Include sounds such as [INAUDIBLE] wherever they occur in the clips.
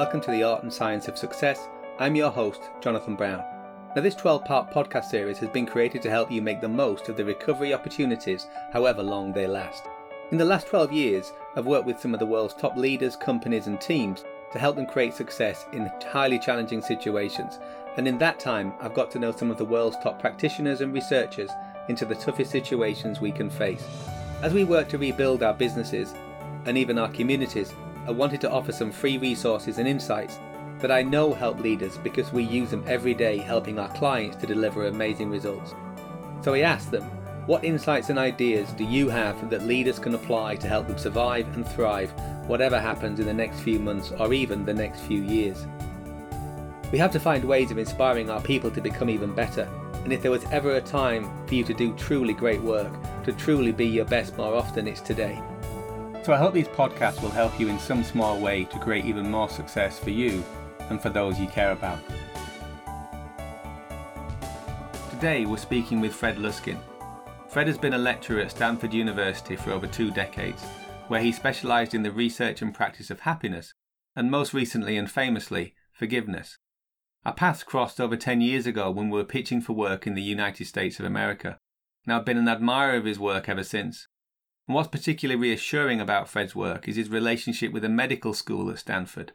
welcome to the Art and Science of Success. I'm your host, Jonathan Brown. Now, this 12 part podcast series has been created to help you make the most of the recovery opportunities, however long they last. In the last 12 years, I've worked with some of the world's top leaders, companies, and teams to help them create success in highly challenging situations. And in that time, I've got to know some of the world's top practitioners and researchers into the toughest situations we can face. As we work to rebuild our businesses and even our communities, I wanted to offer some free resources and insights that I know help leaders because we use them every day helping our clients to deliver amazing results. So I asked them, what insights and ideas do you have that leaders can apply to help them survive and thrive whatever happens in the next few months or even the next few years? We have to find ways of inspiring our people to become even better. And if there was ever a time for you to do truly great work, to truly be your best more often, it's today. So I hope these podcasts will help you in some small way to create even more success for you and for those you care about. Today we're speaking with Fred Luskin. Fred has been a lecturer at Stanford University for over two decades, where he specialised in the research and practice of happiness, and most recently and famously, forgiveness. Our paths crossed over 10 years ago when we were pitching for work in the United States of America, and I've been an admirer of his work ever since. And what's particularly reassuring about Fred's work is his relationship with a medical school at Stanford,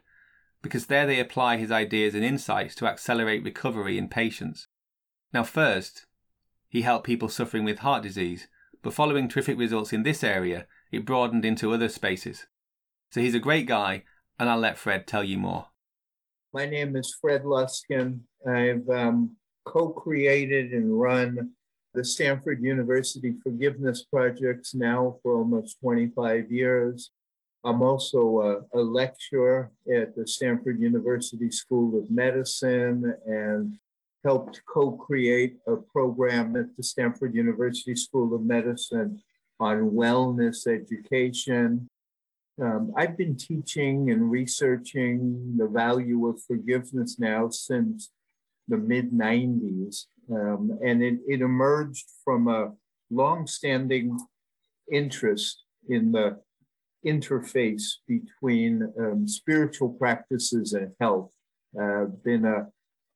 because there they apply his ideas and insights to accelerate recovery in patients. Now, first, he helped people suffering with heart disease, but following terrific results in this area, it broadened into other spaces. So he's a great guy, and I'll let Fred tell you more. My name is Fred Luskin. I've um, co created and run the Stanford University Forgiveness Projects now for almost 25 years. I'm also a, a, lecturer at the Stanford University School of Medicine and helped co create a program at the Stanford University School of Medicine on wellness education. Um, I've been teaching and researching the value of forgiveness now since the mid 90s. Um, and it, it emerged from a long-standing interest in the interface between um, spiritual practices and health. Uh, been a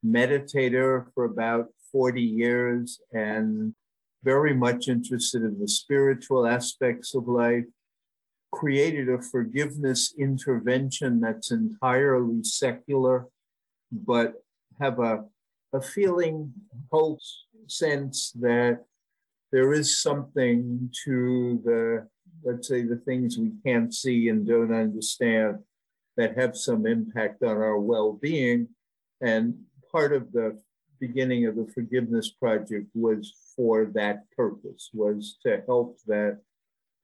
meditator for about 40 years and very much interested in the spiritual aspects of life. Created a forgiveness intervention that's entirely secular, but have a a feeling, hope, sense that there is something to the, let's say, the things we can't see and don't understand that have some impact on our well being. And part of the beginning of the forgiveness project was for that purpose, was to help that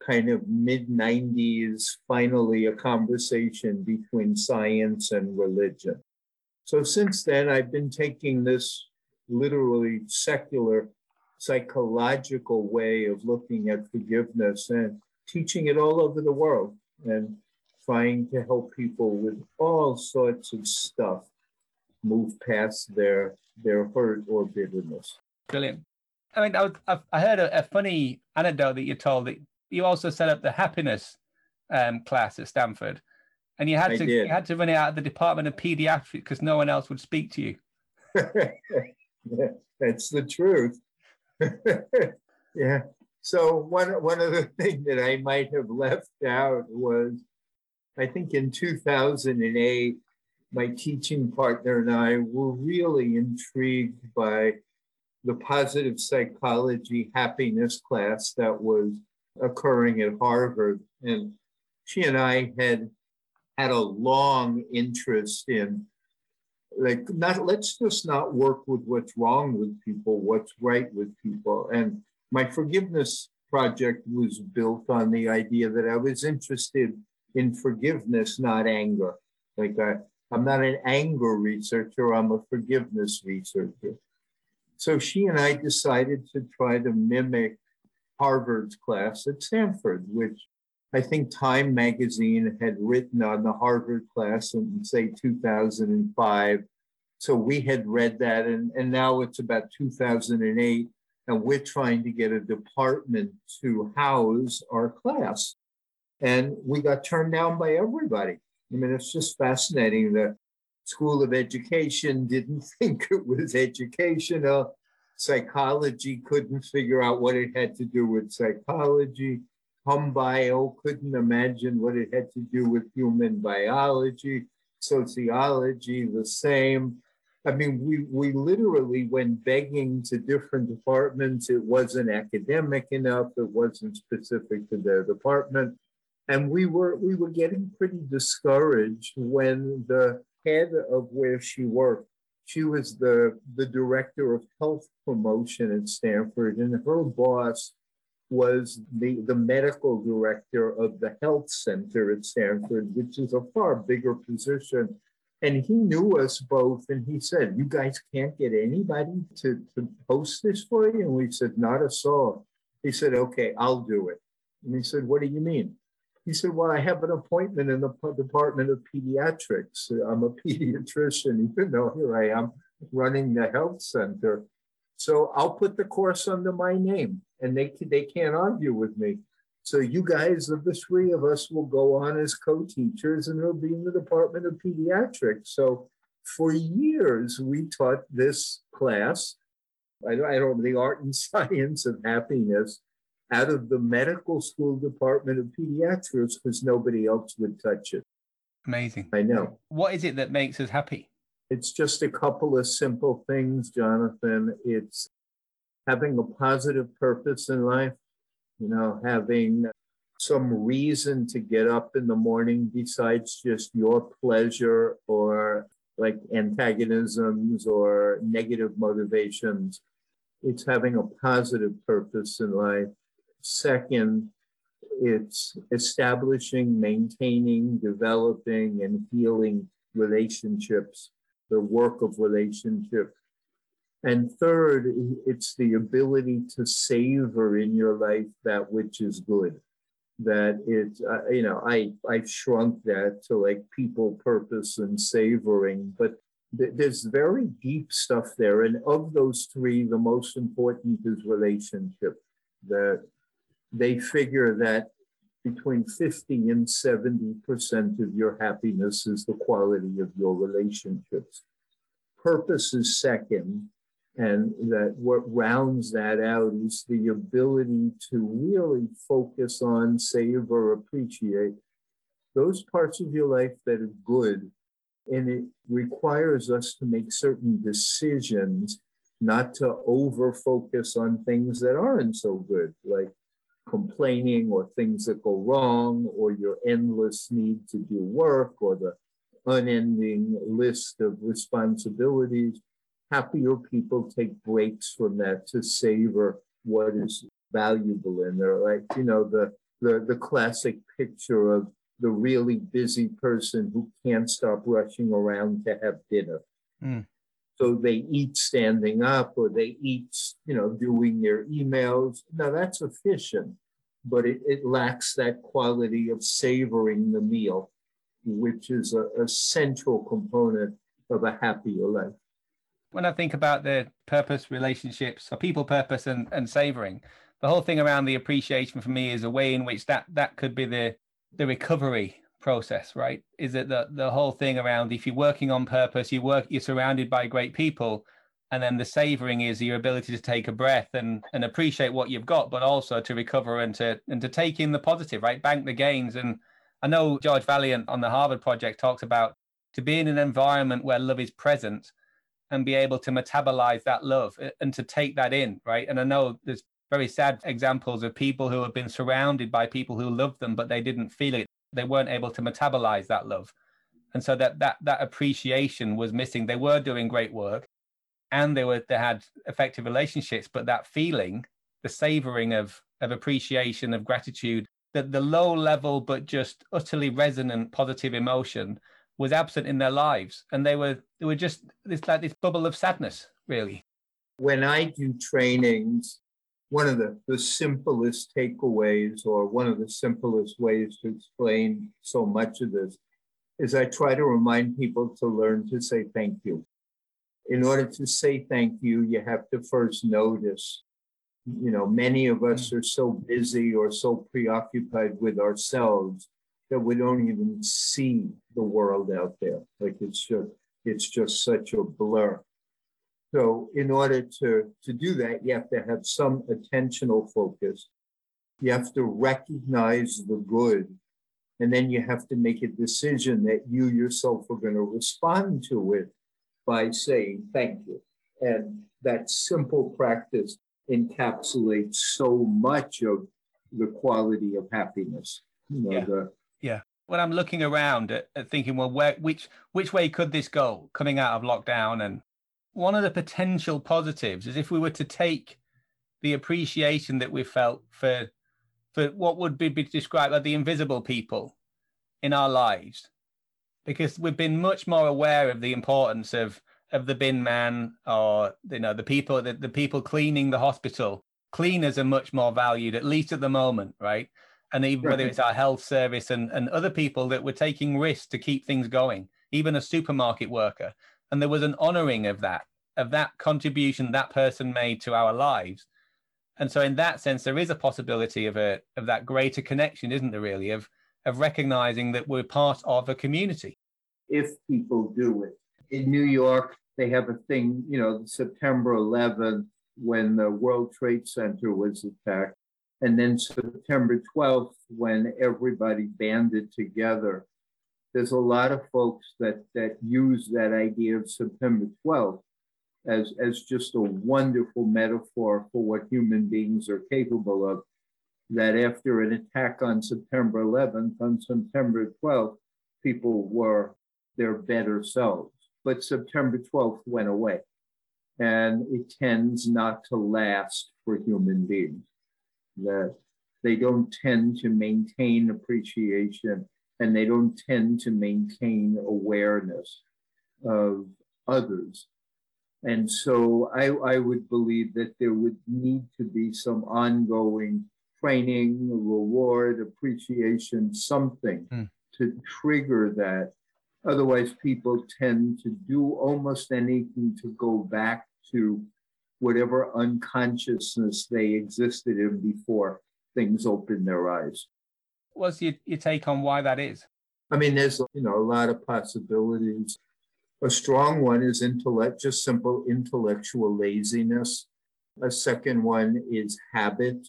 kind of mid 90s, finally, a conversation between science and religion. So since then, I've been taking this literally secular psychological way of looking at forgiveness and teaching it all over the world and trying to help people with all sorts of stuff move past their their hurt or bitterness. Brilliant. I mean, I, I heard a, a, funny anecdote that you told that you also set up the happiness um, class at Stanford and you had I to did. you had to run it out of the Department of Pediatrics because no one else would speak to you. [LAUGHS] That's the truth. [LAUGHS] yeah. So one one of the [LAUGHS] things that I might have left out was, I think in 2008, my teaching partner and I were really intrigued by the positive psychology happiness class that was occurring at Harvard, and she and I had had a long interest in like not let's just not work with what's wrong with people what's right with people. And my forgiveness project was built on the idea that i was interested in forgiveness not anger. Like I, i'm not an anger researcher i'm a forgiveness researcher. So she and i decided to try to mimic harvard's class at stanford which I think Time magazine had written on the Harvard class in, say, 2005. So we had read that, and, and now it's about 2008, and we're trying to get a department to house our class. And we got turned down by everybody. I mean, it's just fascinating. The School of Education didn't [LAUGHS] think it was educational. Psychology couldn't figure out what it had to do with psychology. Humbio couldn't imagine what it had to do with human biology. Sociology, the same. I mean, we, we literally went begging to different departments. It wasn't academic enough. It wasn't specific to their department. And we were we were getting pretty discouraged when the head of where she worked, she was the, the director of health promotion at Stanford, and her boss was the, the medical director of the health center at Stanford, which is a far bigger position. And he knew us both, and he said, You guys can't get anybody to, to post this for you? And we said, Not a soul. He said, Okay, I'll do it. And he said, What do you mean? He said, Well, I have an appointment in the Department of Pediatrics. I'm a [LAUGHS] pediatrician, even though here I am running the health center. So I'll put the course under my name, and they, they can't argue with me. So you guys, of the three of us, will go on as co-teachers, and it'll be in the Department of Pediatrics. So for years, we taught this class. I, I don't know the art and [LAUGHS] science of happiness out of the medical school department of pediatrics because nobody else would touch it. Amazing. I know. What is it that makes us happy? It's just a couple of simple things, Jonathan. It's having a positive purpose in life, you know, having some reason to get up in the morning besides just your pleasure or like antagonisms or negative motivations. It's having a positive purpose in life Second, it's establishing, maintaining, developing, and healing relationships, the work of relationship. And third, it's the ability to savor in your life that which is good. That it's, uh, you know, I, I've shrunk that to like people, purpose, and savoring, but th- there's very deep stuff there. And of those three, the most important is relationship. That they figure that between 50 and 70% of your happiness is the quality of your relationships. Purpose is second, and that what rounds that out is the ability to really focus on, save, or appreciate those parts of your life that are good. And it requires us to make certain decisions, not to over focus on things that aren't so good, like complaining or things that go wrong or your endless need to do work or the unending list of responsibilities. Happier people take breaks from that to savor what is valuable in their life. you know, the, the, the classic picture of the really busy person who can't stop rushing around to have dinner. Mm. So they eat standing up or they eat, you know, doing their emails. Now that's efficient, but it, it lacks that quality of savoring the meal, which is a, a central component of a happier life. When I think about the purpose relationships, or people purpose and, and savoring, the whole thing around the appreciation for me is a way in which that that could be the the recovery process, right? Is it the the whole thing around if you're working on purpose, you work, you're surrounded by great people, and then the savoring is your ability to take a breath and and appreciate what you've got, but also to recover and to and to take in the positive, right? Bank the gains. And I know George Vaillant on the Harvard Project talks about to be in an environment where love is present and be able to metabolize that love and to take that in, right? And I know there's very sad examples of people who have been surrounded by people who love them, but they didn't feel it. They weren't able to metabolize that love. And so that that that appreciation was missing. They were doing great work and they were they had effective relationships but that feeling the savoring of of appreciation of gratitude that the low level but just utterly resonant positive emotion was absent in their lives and they were they were just this like this bubble of sadness really when i do trainings one of the, the simplest takeaways or one of the simplest ways to explain so much of this is I try to remind people to learn to say thank you. In order to say thank you, you have to first notice. You know, many of us mm. are so busy or so preoccupied with ourselves that we don't even see the world out there. Like it's just it's just such a blur. So in order to, to do that, you have to have some attentional focus. You have to recognize the good. And then you have to make a decision that you yourself are going to respond to it by saying thank you. And that simple practice encapsulates so much of the quality of happiness. You know, yeah. The, yeah. When I'm looking around at, at thinking, well, where which which way could this go coming out of lockdown? And one of the potential positives is if we were to take the appreciation that we felt for for what would be described as the invisible people in our lives because we've been much more aware of the importance of of the bin man or you know the people the, the people cleaning the hospital. Cleaners are much more valued at least at the moment right and even right. whether it's our health service and, and other people that were taking risks to keep things going even a supermarket worker. And there was an honoring of that of that contribution that person made to our lives. And so in that sense there is a possibility of a of that greater connection isn't there really of of recognizing that we're part of a community. If people do it. In new york they have a thing you know september 11th when the world trade center was attacked and then september 12th when everybody banded together there's a lot of folks that that use that idea of September 12th as, as just a wonderful metaphor for what human beings are capable of. That after an attack on September 11th, on September 12th, people were their better selves. But September 12th went away. And it tends not to last for human beings. That they don't tend to maintain appreciation and they don't tend to maintain awareness of others. And so I, I would believe that there would need to be some ongoing training, reward, appreciation, something mm. to trigger that. Otherwise, people tend to do almost anything to go back to whatever unconsciousness they existed in before things opened their eyes what's your, your take on why that is? I mean, there's you know a lot of possibilities. A strong one is intellect, just simple intellectual laziness. A second one is habit.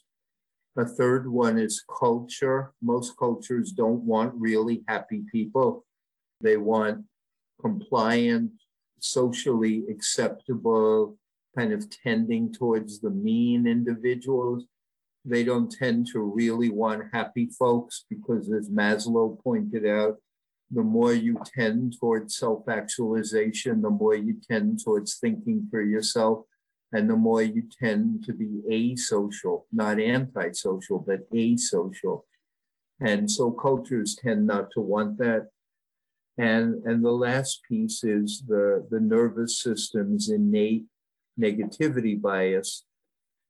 A third one is culture. Most cultures don't want really happy people. They want compliant, socially acceptable, kind of tending towards the mean individuals they don't tend to really want happy folks because, as Maslow pointed out, the more you tend towards self actualization, the more you tend towards thinking for yourself, and the more you tend to be asocial, not antisocial, but asocial. And so cultures tend not to want that. And, and the last piece is the, the nervous system's innate negativity bias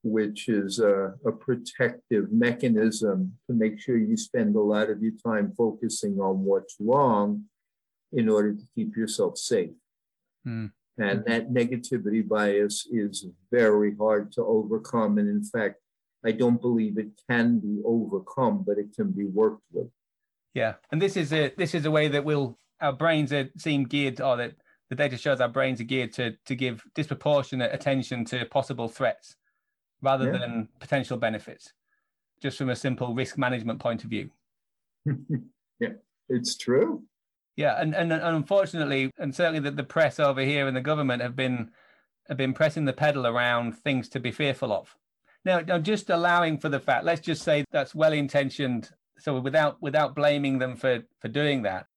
which is a, a, protective mechanism to make sure you spend a lot of your time focusing on what's wrong in order to keep yourself safe. Mm. And that negativity bias is very hard to overcome. And in fact, I don't believe it can be overcome, but it can be worked with. Yeah, and this is a this is a way that will our brains are seem geared, or that the data shows our brains are geared to to give disproportionate attention to possible threats rather yeah. than potential benefits, just from a simple risk management point of view. [LAUGHS] yeah, it's true. Yeah, and, and, and unfortunately, and certainly the, the press over here and the government have been have been pressing the pedal around things to be fearful of. Now, now just allowing for the fact, let's just say that's well intentioned. So without without blaming them for for doing that,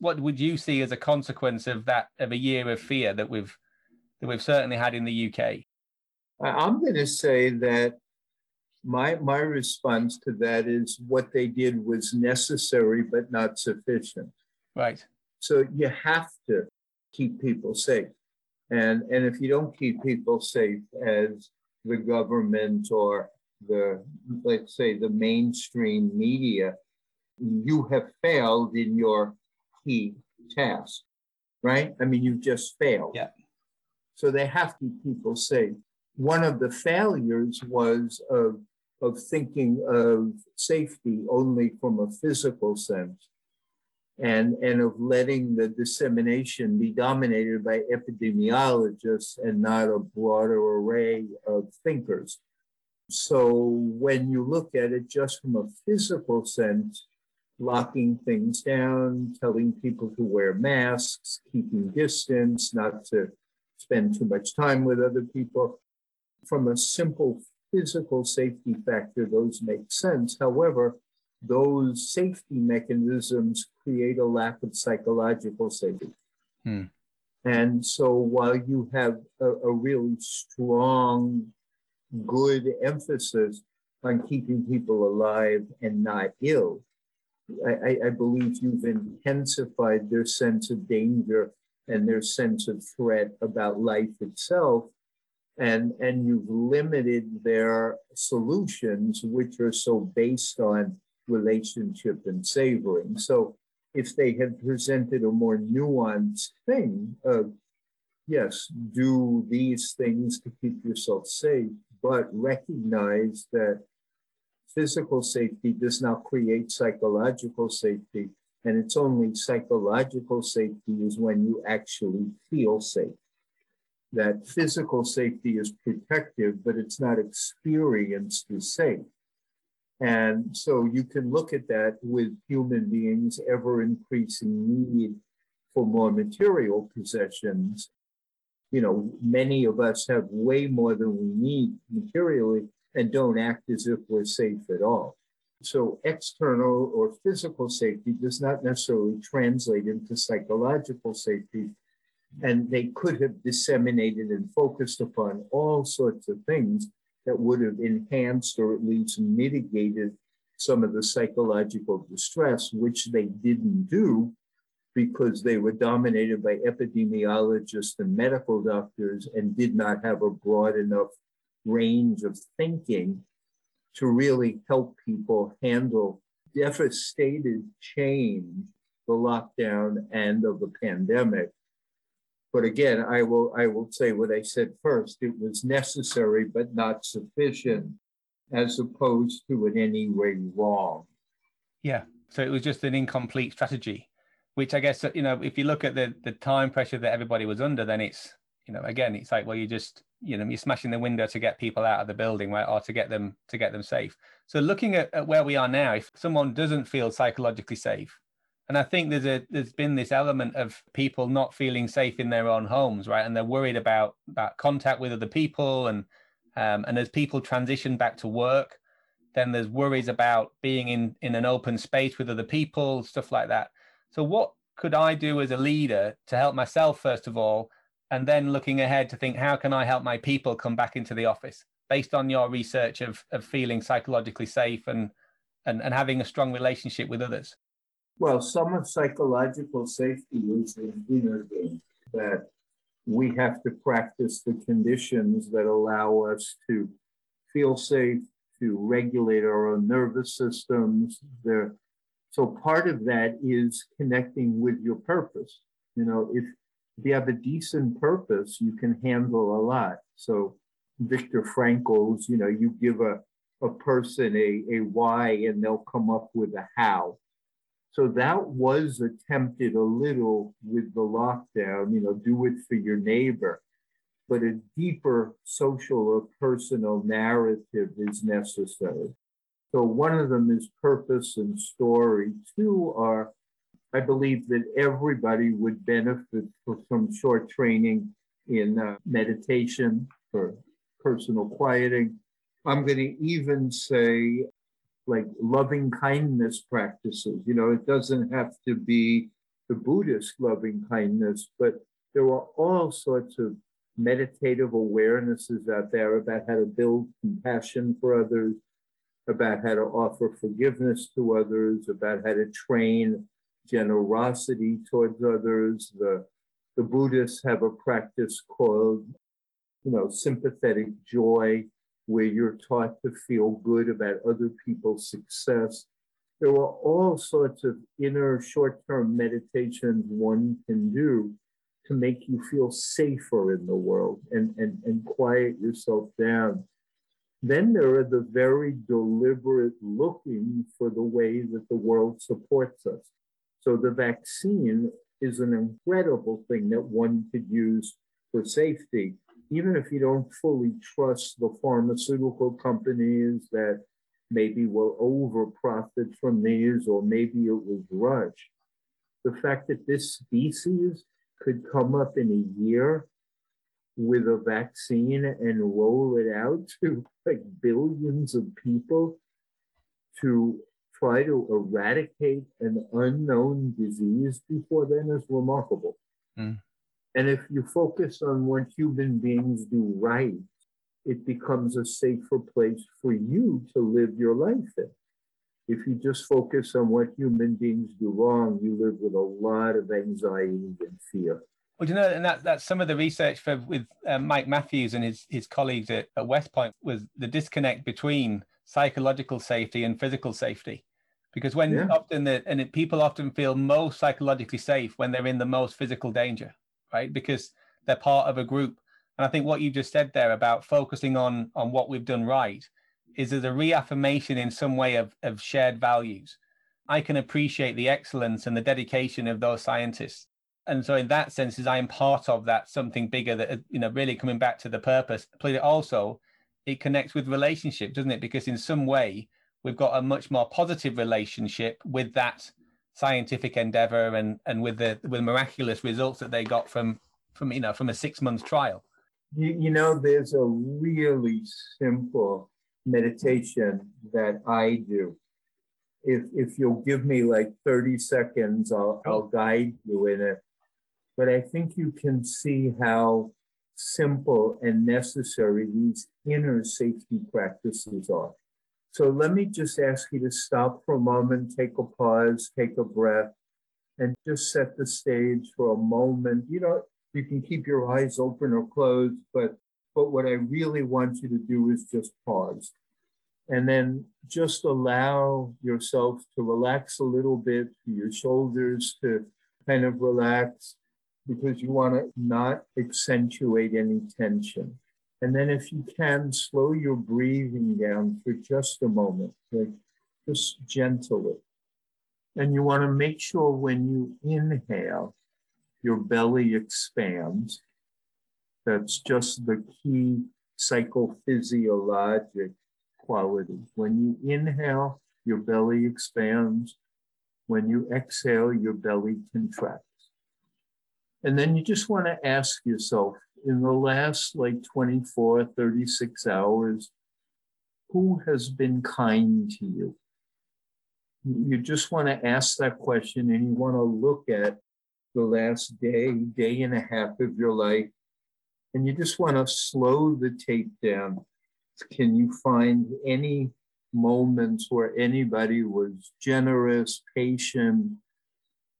what would you see as a consequence of that of a year of fear that we've that we've certainly had in the UK? I'm going to say that my my response to that is what they did was necessary but not sufficient. Right. So you have to keep people safe, and and if you don't keep people safe, as the government or the let's say the mainstream media, you have failed in your key task, right? I mean, you've just failed. Yeah. So they have to keep people safe one of the failures was of, of thinking of safety only from a physical sense. and, and of letting the dissemination be dominated by epidemiologists and not a broader array of thinkers. So when you look at it just from a physical sense, locking things down, telling people to wear masks, keeping distance, not to spend too much time with other people. From a simple physical safety factor, those make sense. However, those safety mechanisms create a lack of psychological safety. Hmm. And so while you have a, a, really strong, good emphasis on keeping people alive and not ill, I, I believe you've intensified their sense of danger and their sense of threat about life itself. And, and you've limited their solutions, which are so based on relationship and savoring. So if they had presented a more nuanced thing of, yes, do these things to keep yourself safe, but recognize that physical safety does not create psychological safety. And it's only psychological safety is when you actually feel safe. That physical safety is protective, but it's not experienced as safe. And so you can look at that with human beings' ever increasing need for more material possessions. You know, many of us have way more than we need materially and don't act as if we're safe at all. So, external or physical safety does not necessarily translate into psychological safety. And they could have disseminated and focused upon all sorts of things that would have enhanced or at least mitigated some of the psychological distress, which they didn't do because they were dominated by epidemiologists and medical doctors and did not have a broad enough range of thinking to really help people handle devastated change, the lockdown and of the pandemic but again, I will I will say what I said first. It was necessary but not sufficient, as opposed to in any way wrong. Yeah. So it was just an incomplete strategy, which I guess you know if you look at the the time pressure that everybody was under, then it's you know again it's like well you just you know you're smashing the window to get people out of the building right or to get them to get them safe so looking at, at where we are now if someone doesn't feel psychologically safe and I think there's a there's been this element of people not feeling safe in their own homes, right? And they're worried about about contact with other people, and um, and as people transition back to work, then there's worries about being in in an open space with other people, stuff like that. So what could I do as a leader to help myself first of all, and then looking ahead to think how can I help my people come back into the office based on your research of of feeling psychologically safe and and, and having a strong relationship with others. Well, some of psychological safety is an inner game that we have to practice the conditions that allow us to feel safe, to regulate our own nervous systems. There, so part of that is connecting with your purpose. You know, if, if you have a decent purpose, you can handle a lot. So Viktor Frankl's, you know, you give a, a person a, a why and they'll come up with a how. So that was attempted a little with the lockdown, you know, do it for your neighbor. But a deeper social or personal narrative is necessary. So one of them is purpose and story. Two are, I believe that everybody would benefit from short training in uh, meditation for personal quieting. I'm going to even say like loving kindness practices. You know, it doesn't have to be the Buddhist loving kindness, but there are all sorts of meditative awarenesses out there about how to build compassion for others, about how to offer forgiveness to others, about how to train generosity towards others. The, the Buddhists have a practice called, you know, sympathetic joy, where you're taught to feel good about other people's success. There are all sorts of inner short term meditations one can do to make you feel safer in the world and, and, and quiet yourself down. Then there are the very deliberate looking for the way that the world supports us. So the vaccine is an incredible thing that one could use for safety, even if you don't fully trust the pharmaceutical companies that maybe will over profit from these, or maybe it was rushed. The fact that this species could come up in a year with a vaccine and roll it out to like billions of people to try to eradicate an unknown disease before then is remarkable. Mm. And if you focus on what human beings do right, it becomes a safer place for you to live your life in. If you just focus on what human beings do wrong, you live with a lot of anxiety and fear. Well, do you know, and that, that's some of the research for with uh, Mike Matthews and his, his colleagues at, at West Point was the disconnect between psychological safety and physical safety. Because when yeah. often the, and it, people often feel most psychologically safe when they're in the most physical danger, right? Because they're part of a group. And I think what you just said there about focusing on on what we've done right is as a reaffirmation in some way of, of shared values. I can appreciate the excellence and the dedication of those scientists and so in that sense is i am part of that something bigger that you know really coming back to the purpose but it also it connects with relationship doesn't it because in some way we've got a much more positive relationship with that scientific endeavor and and with the with miraculous results that they got from from you know from a six month trial. You, you know there's a really simple meditation that i do. If if you'll give me like 30 seconds i'll i'll guide you in it. But I think you can see how simple and necessary these inner safety practices are. So let me just ask you to stop for a moment, take a pause, take a breath, and just set the stage for a moment. You know, you can keep your eyes open or closed, but but what I really want you to do is just pause. And then just allow yourself to relax a little bit, your shoulders to kind of relax, because you want to not accentuate any tension. And then, if you can, slow your breathing down for just a moment, like just gently. And you want to make sure when you inhale, your belly expands. That's just the key psychophysiologic quality. When you inhale, your belly expands. When you exhale, your belly contracts. And then you just want to ask yourself in the last like 24, 36 hours, who has been kind to you? You just want to ask that question and you want to look at the last day, day and a half of your life, and you just want to slow the tape down. Can you find any moments where anybody was generous, patient,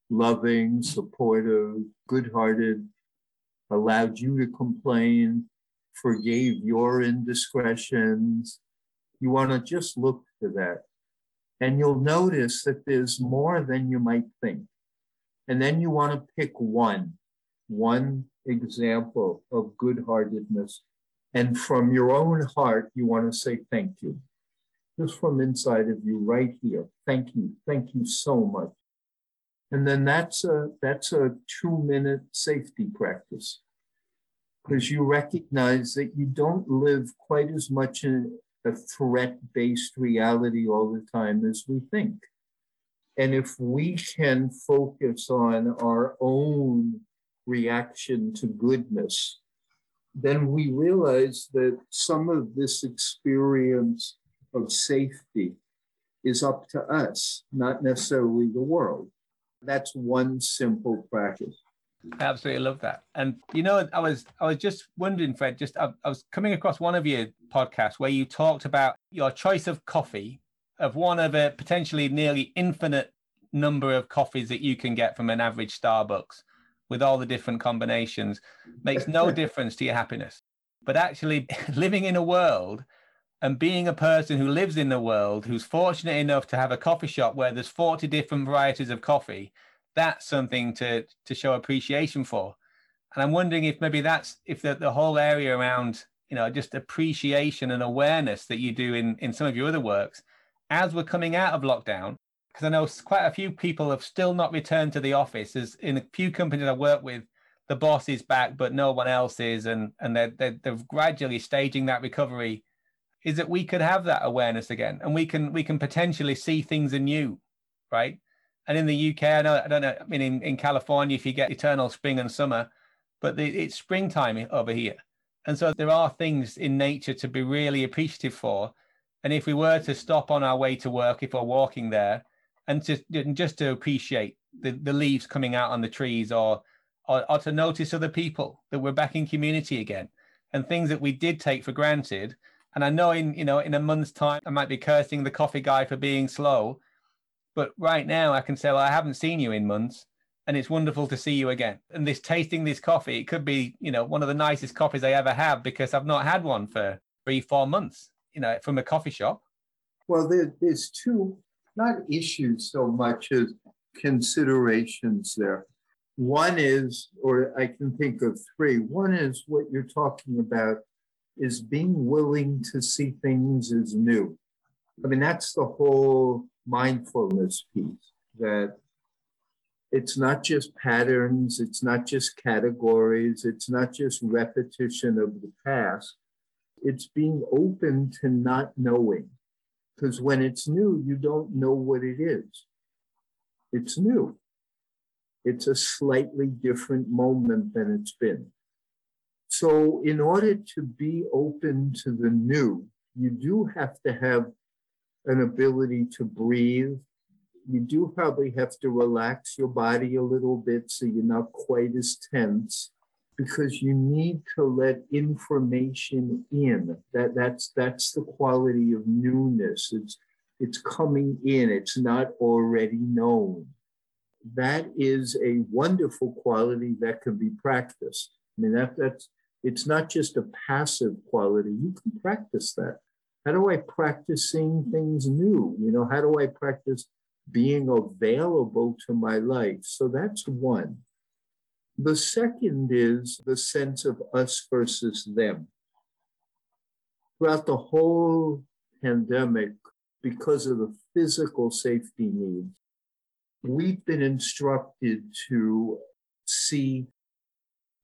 loving, supportive, good hearted, allowed you to complain, forgave your indiscretions. You want to just look for that. And you'll notice that there's more than you might think. And then you want to pick one, one example of good heartedness. And from your own heart, you want to say thank you. Just from inside of you, right here. Thank you. Thank you so much. And then that's a that's a two minute safety practice because you recognize that you don't live quite as much in a threat based reality all the time as we think. And if we can focus on our own reaction to goodness, then we realize that some of this experience of safety is up to us, not necessarily the world. That's one simple practice. I absolutely love that. And you know, I was I was just wondering, Fred. Just I, I, was coming across one of your podcasts where you talked about your choice of coffee of one of a potentially nearly infinite number of coffees that you can get from an average Starbucks with all the different combinations makes no [LAUGHS] difference to your happiness. But actually, [LAUGHS] living in a world and being a person who lives in the world who's fortunate enough to have a coffee shop where there's 40 different varieties of coffee that's something to to show appreciation for and i'm wondering if maybe that's if the, the whole area around you know just appreciation and awareness that you do in in some of your other works as we're coming out of lockdown because I know quite a few people have still not returned to the office. As in a few companies I work with, the boss is back, but no one else is, and and they're, they're, they're gradually staging that recovery. Is that we could have that awareness again, and we can we can potentially see things anew, right? And in the UK, I know I don't know. I mean, in, in California, if you get eternal spring and summer, but the, it's springtime over here, and so there are things in nature to be really appreciative for. And if we were to stop on our way to work, if we're walking there, and to just to appreciate the, the leaves coming out on the trees or, or, or to notice other people that we're back in community again and things that we did take for granted and i know in you know in a month's time i might be cursing the coffee guy for being slow but right now i can say well i haven't seen you in months and it's wonderful to see you again and this tasting this coffee it could be you know one of the nicest coffees i ever have because i've not had one for three four months you know from a coffee shop well there, there's two not issues so much as considerations there. One is, or I can think of three. One is what you're talking about is being willing to see things as new. I mean, that's the whole mindfulness piece that it's not just patterns, it's not just categories, it's not just repetition of the past. It's being open to not knowing because when it's new, you don't know what it is. It's new. It's a slightly different moment than it's been. So, in order to be open to the new, you do have to have an ability to breathe. You do probably have to relax your body a little bit so you're not quite as tense because you need to let information in. That that's that's the quality of newness. It's it's coming in. It's not already known. That is a wonderful quality that can be practiced. I mean that that's it's not just a passive quality. You can practice that. How do I practice seeing things new? You know, how do I practice being available to my life? So that's one. The second is the sense of us versus them. Throughout the whole pandemic, because of the physical safety needs, we've been instructed to see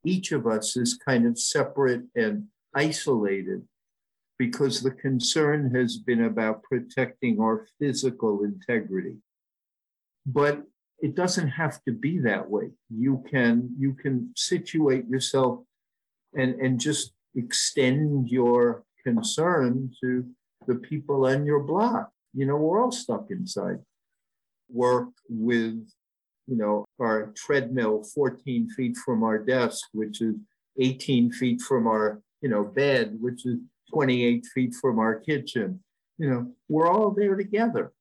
each of us is kind of separate and isolated because the concern has been about protecting our physical integrity. But it doesn't have to be that way. You can you can situate yourself and and just extend your concern to the people on your block. You know, we're all stuck inside. Work with, you know, our treadmill 14 feet from our desk, which is 18 feet from our, you know, bed, which is 28 feet from our kitchen. You know, we're all there together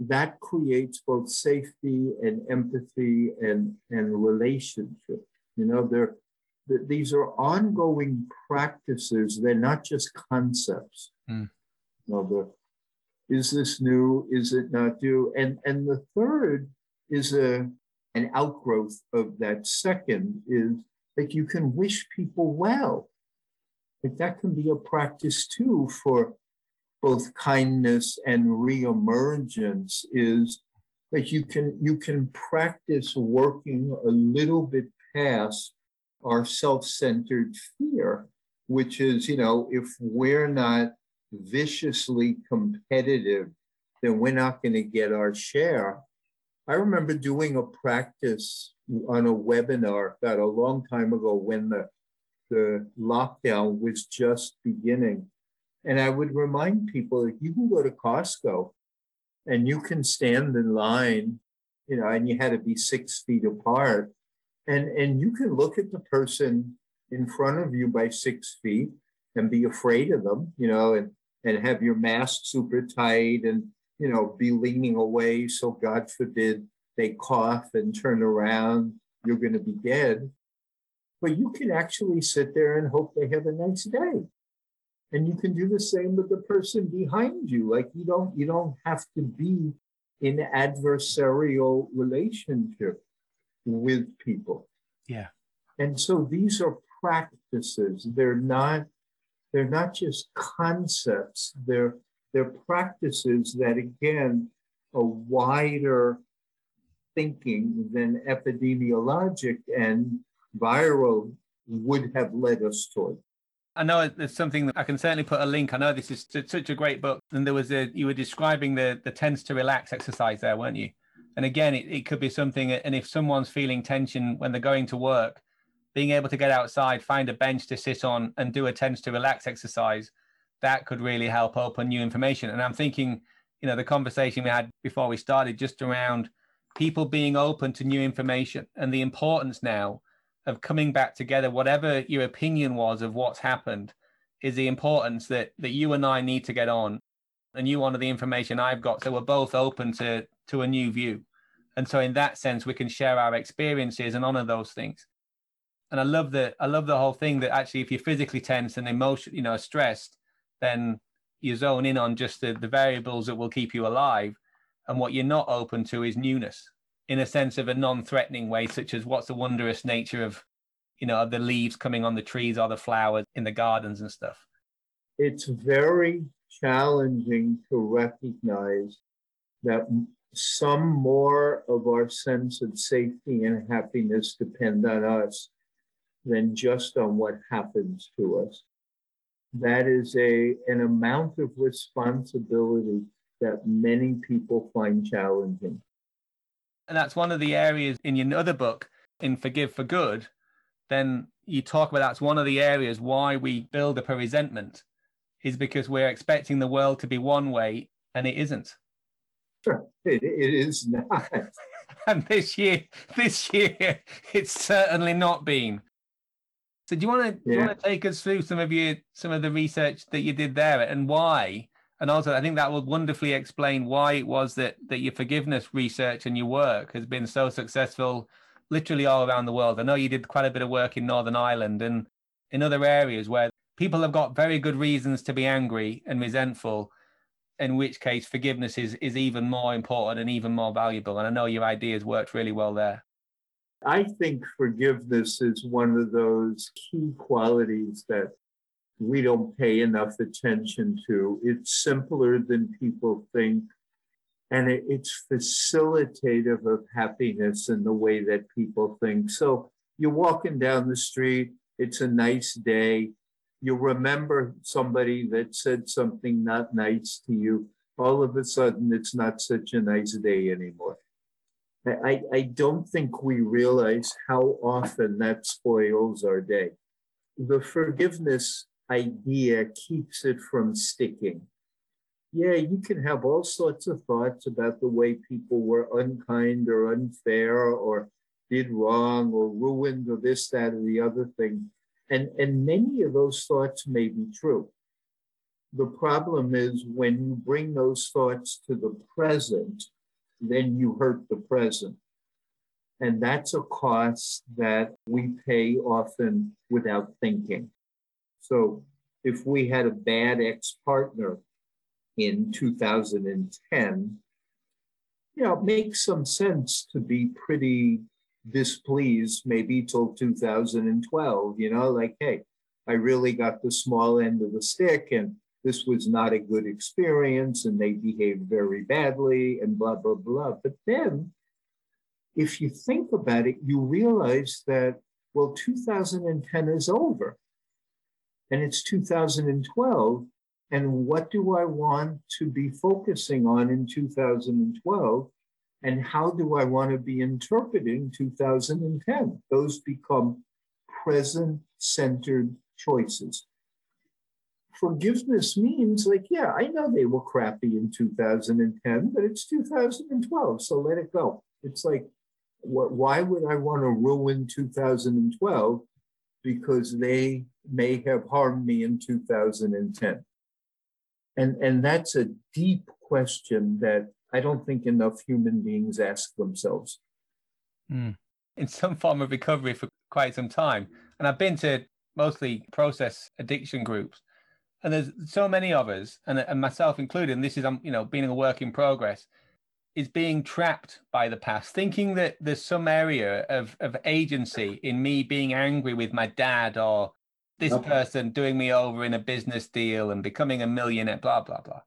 that creates both safety and empathy and, and relationship. You know, they're, these are ongoing practices. They're not just concepts. Mm. You know, the, is this new? Is it not new? And, and the third is a, an outgrowth of that second is that you can wish people well. Like that can be a practice too for both kindness and reemergence is that you can you can practice working a little bit past our self-centered fear which is you know if we're not viciously competitive then we're not going to get our share i remember doing a practice on a webinar about a long time ago when the the lockdown was just beginning and I would remind people that you can go to Costco and you can stand in line, you know, and you had to be six feet apart. And, and you can look at the person in front of you by six feet and be afraid of them, you know, and, and have your mask super tight and, you know, be leaning away. So God forbid they cough and turn around, you're going to be dead. But you can actually sit there and hope they have a nice day and you can do the same with the person behind you like you don't you don't have to be in adversarial relationship with people yeah and so these are practices they're not they're not just concepts they're they're practices that again a wider thinking than epidemiologic and viral would have led us toward. I know there's something that I can certainly put a link. I know this is such a great book, and there was a you were describing the the tense to relax exercise there, weren't you? And again, it, it could be something. And if someone's feeling tension when they're going to work, being able to get outside, find a bench to sit on, and do a tense to relax exercise, that could really help open new information. And I'm thinking, you know, the conversation we had before we started, just around people being open to new information and the importance now of coming back together, whatever your opinion was of what's happened, is the importance that that you and I need to get on, and you honor the information I've got, so we're both open to to a new view, and so in that sense we can share our experiences and honor those things. And I love the I love the whole thing that actually if you're physically tense and emotion, you know, stressed, then you zone in on just the, the variables that will keep you alive, and what you're not open to is newness in a sense of a non-threatening way, such as what's the wondrous nature of, you know, the leaves coming on the trees or the flowers in the gardens and stuff. It's very challenging to recognize that some more of our sense of safety and happiness depend on us than just on what happens to us. That is a an amount of responsibility that many people find challenging. And that's one of the areas in your other book, in Forgive for Good, then you talk about that's one of the areas why we build up a resentment is because we're expecting the world to be one way and it isn't. Sure, it, it is not. [LAUGHS] and this year, this year, it's certainly not been. So do you want to yeah. you want to take us through some of your some of the research that you did there and why and also I think that will wonderfully explain why it was that that your forgiveness research and your work has been so successful literally all around the world. I know you did quite a bit of work in Northern Ireland and in other areas where people have got very good reasons to be angry and resentful, in which case forgiveness is is even more important and even more valuable. And I know your ideas worked really well there. I think forgiveness is one of those key qualities that we don't pay enough attention to. It's simpler than people think. And it's facilitative of happiness in the way that people think. So you're walking down the street, it's a nice day. You remember somebody that said something not nice to you. All of a sudden, it's not such a nice day anymore. I, I don't think we realize how often that spoils our day. The forgiveness idea keeps it from sticking. Yeah, you can have all sorts of thoughts about the way people were unkind or unfair or did wrong or ruined or this, that, or the other thing. And, and many of those thoughts may be true. The problem is when you bring those thoughts to the present, then you hurt the present. And that's a cost that we pay often without thinking. So if we had a bad ex partner in 2010, you know, it makes some sense to be pretty displeased maybe till 2012, you know, like, hey, I really got the small end of the stick and this was not a good experience and they behaved very badly and blah, blah, blah. But then if you think about it, you realize that, well, 2010 is over and it's 2012. And what do I want to be focusing on in 2012? And how do I want to be interpreting 2010? Those become present centered choices. Forgiveness means, like, yeah, I know they were crappy in 2010, but it's 2012, so let it go. It's like, why would I want to ruin 2012 because they may have harmed me in 2010? And, and that's a deep question that I don't think enough human beings ask themselves. Mm. In some form of recovery for quite some time. And I've been to mostly process addiction groups. And there's so many of us, and, and myself included, and this is, um, you know, being a work in progress, is being trapped by the past, thinking that there's some area of, of agency in me being angry with my dad or this okay. person doing me over in a business deal and becoming a millionaire, blah, blah, blah.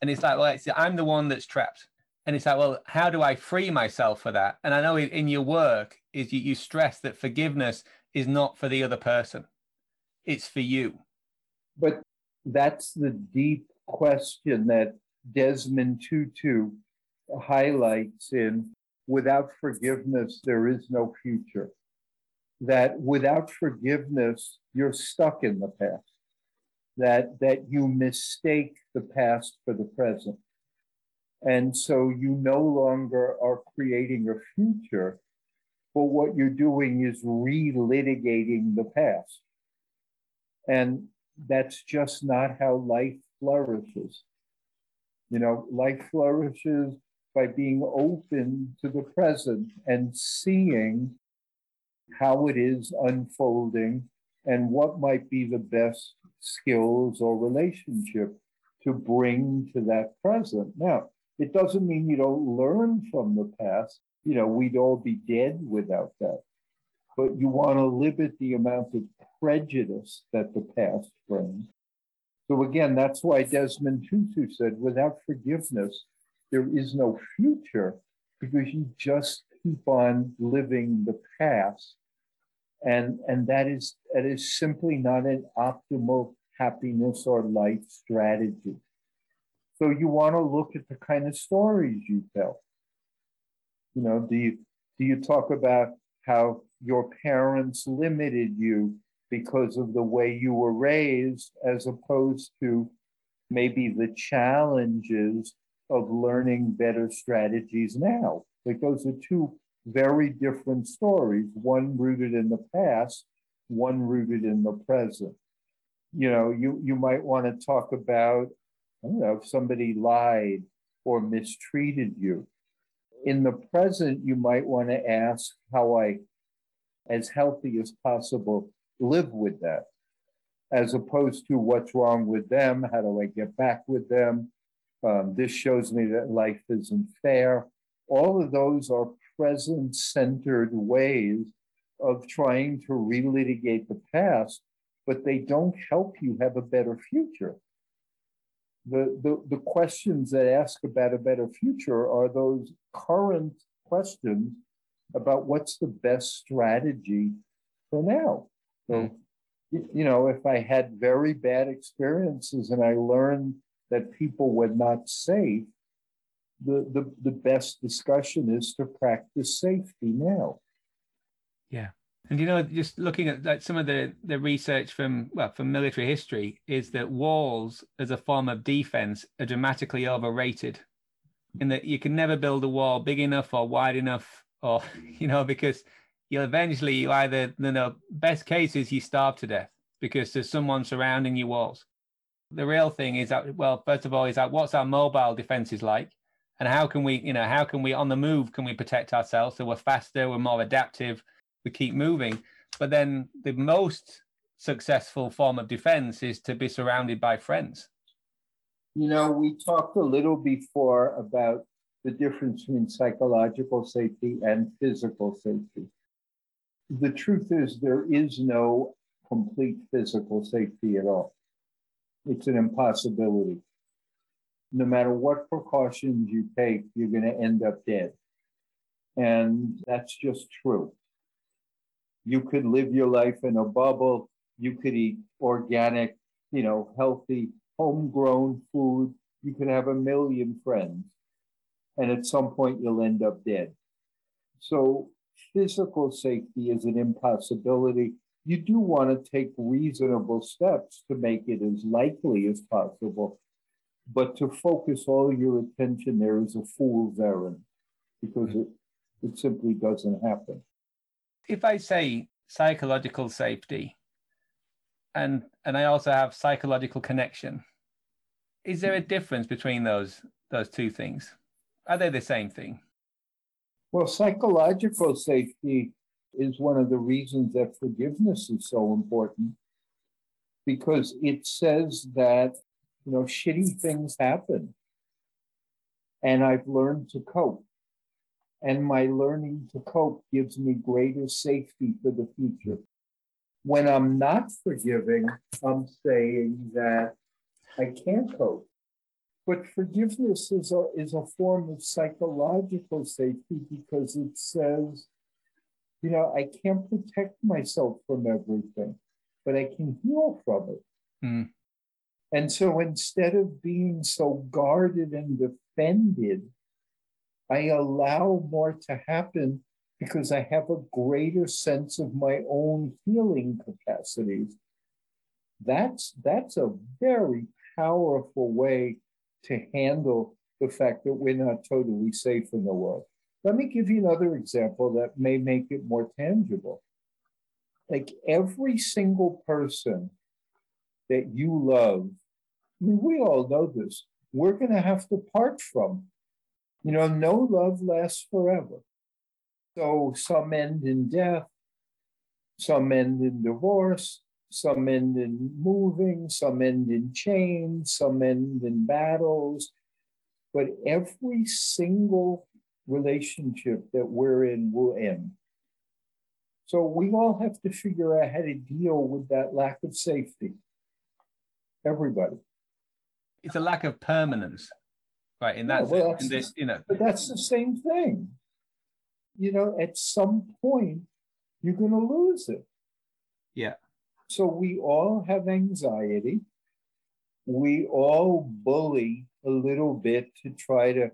And it's like, well, it's, I'm the one that's trapped. and it's like, well, how do I free myself for that? And I know in your work is you, you stress that forgiveness is not for the other person, it's for you. But that's the deep question that Desmond Tutu highlights in Without Forgiveness, There is No Future. That without forgiveness, you're stuck in the past. That, that you mistake the past for the present and so you no longer are creating a future, but what you're doing is relitigating the past. And that's just not how life flourishes. You know, life flourishes by being open to the present and seeing how it is unfolding and what might be the best skills or relationship to bring to that present. Now, it doesn't mean you don't learn from the past. You know, we'd all be dead without that. But you want to limit the amount of prejudice that the past brings. So again, that's why Desmond Tutu said, without forgiveness, there is no future because you just keep on living the past. And, and that is that is simply not an optimal happiness or life strategy. So you want to look at the kind of stories you tell. You know, do you do you talk about how your parents limited you because of the way you were raised, as opposed to maybe the challenges of learning better strategies now? Like those are two very different stories, one rooted in the past, one rooted in the present. You know, you, you might want to talk about I don't know, if somebody lied or mistreated you. In the present, you might want to ask how I, as healthy as possible, live with that, as opposed to what's wrong with them, how do I get back with them? Um, this shows me that life isn't fair. All of those are present centered ways of trying to relitigate the past, but they don't help you have a better future the, the, the questions that ask about a better future are those current questions about what's the best strategy for now. So, mm. you know, if I had very bad experiences and I learned that people were not safe, the, the, the best discussion is to practice safety now. Yeah. And you know, just looking at like some of the the research from well from military history is that walls as a form of defense are dramatically overrated, in that you can never build a wall big enough or wide enough, or [LAUGHS] you know, because you'll eventually you either you know best case is you starve to death because there's someone surrounding your walls. The real thing is that well, first of all, is that what's our mobile defenses like, and how can we you know how can we on the move can we protect ourselves so we're faster, we're more adaptive we keep moving. But then the most successful form of defense is to be surrounded by friends. You know, we talked a little before about the difference between psychological safety and physical safety. The truth is, there is no complete physical safety at all. It's an impossibility. No matter what precautions you take, you're going to end up dead. And that's just true. You could live your life in a bubble. You could eat organic, you know, healthy, homegrown food. You could have a million friends. And at some point, you'll end up dead. So, physical safety is an impossibility. You do want to take reasonable steps to make it as likely as possible. But to focus all your attention there is a fool's errand because it, it simply doesn't happen if I say psychological safety and and I also have psychological connection, is there a hmm. difference between those those two things? Are they the same thing? Well, psychological safety is one of the reasons that forgiveness is so important because it says that you know shitty things happen and I've learned to cope and my learning to cope gives me greater safety for the future. When I'm not forgiving, I'm saying that I can't cope. But forgiveness is a, is a form of psychological safety because it says, you know, I can't protect myself from everything, but I can heal from it. Mm. And so instead of being so guarded and defended, I allow more to happen because I have a greater sense of my own healing capacities. That's that's a very powerful way to handle the fact that we're not totally safe in the world. Let me give you another example that may make it more tangible. Like every single person that you love, I mean, we all know this, we're going to have to part from. You know, no love lasts forever. So some end in death, some end in divorce, some end in moving, some end in chains, some end in battles. But every single relationship that we're in will end. So we all have to figure out how to deal with that lack of safety. Everybody. It's a lack of permanence, right? In that, well, in this, you know. But that's the same thing. You know, at some point, you're going to lose it. Yeah. So we all have anxiety. We all bully a little bit to try to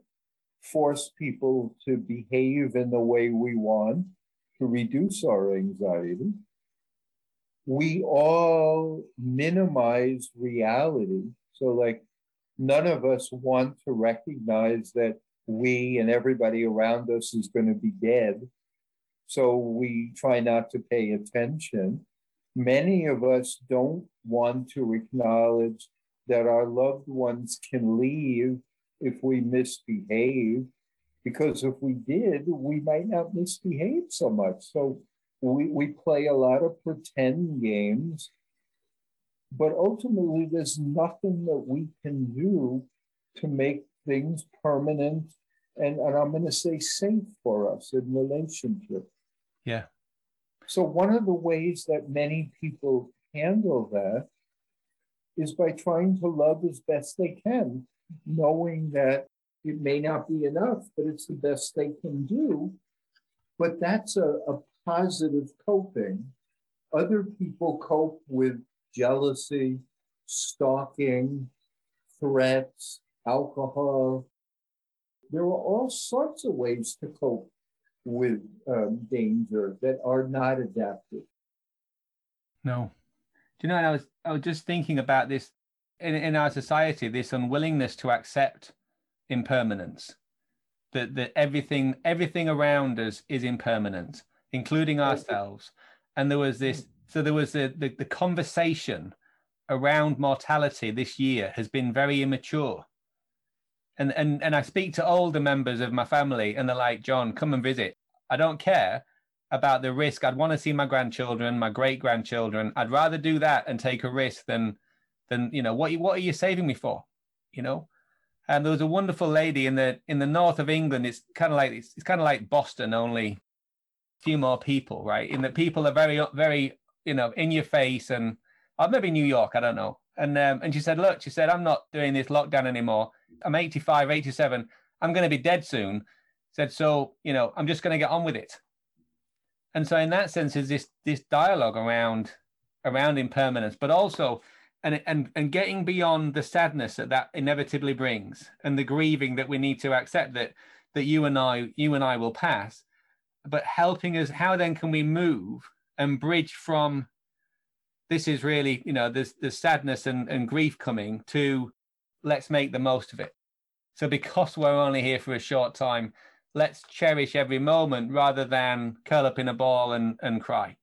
force people to behave in the way we want to reduce our anxiety. We all minimize reality. So, like, none of us want to recognize that we and everybody around us is going to be dead. So, we try not to pay attention. Many of us don't want to acknowledge that our loved ones can leave if we misbehave, because if we did, we might not misbehave so much. So we, we play a lot of pretend games, but ultimately, there's nothing that we can do to make things permanent and, and I'm going to say safe for us in relationship. Yeah. So, one of the ways that many people handle that is by trying to love as best they can knowing that it may not be enough, but it's the best they can do. But that's a, a positive coping. Other people cope with jealousy, stalking, threats, alcohol. There are all sorts of ways to cope with um, danger that are not adaptive. No. Do you know, I was I was just thinking about this in, in our society this unwillingness to accept impermanence that that everything everything around us is impermanent including ourselves and there was this so there was the, the, the conversation around mortality this year has been very immature. And and and I speak to older members of my family and they're like John come and visit. I don't care about the risk. I'd want to see my grandchildren my great grandchildren I'd rather do that and take a risk than then you know what what are you saving me for? You know? And there was a wonderful lady in the in the north of england. It's kind of like it's, it's kind of like boston only a few more people right? In that people are very very you know in your face and or maybe new york i don't know. And um, and she said look she said i'm not doing this lockdown anymore. I'm 85 87 i'm going to be dead soon. Said so you know i'm just going to get on with it. And so in that sense is this this dialogue around around impermanence but also and and and getting beyond the sadness that that inevitably brings and the grieving that we need to accept that that you and I you and I will pass but helping us how then can we move and bridge from this is really you know there's sadness and, and grief coming to let's make the most of it so because we're only here for a short time let's cherish every moment rather than curl up in a ball and and cry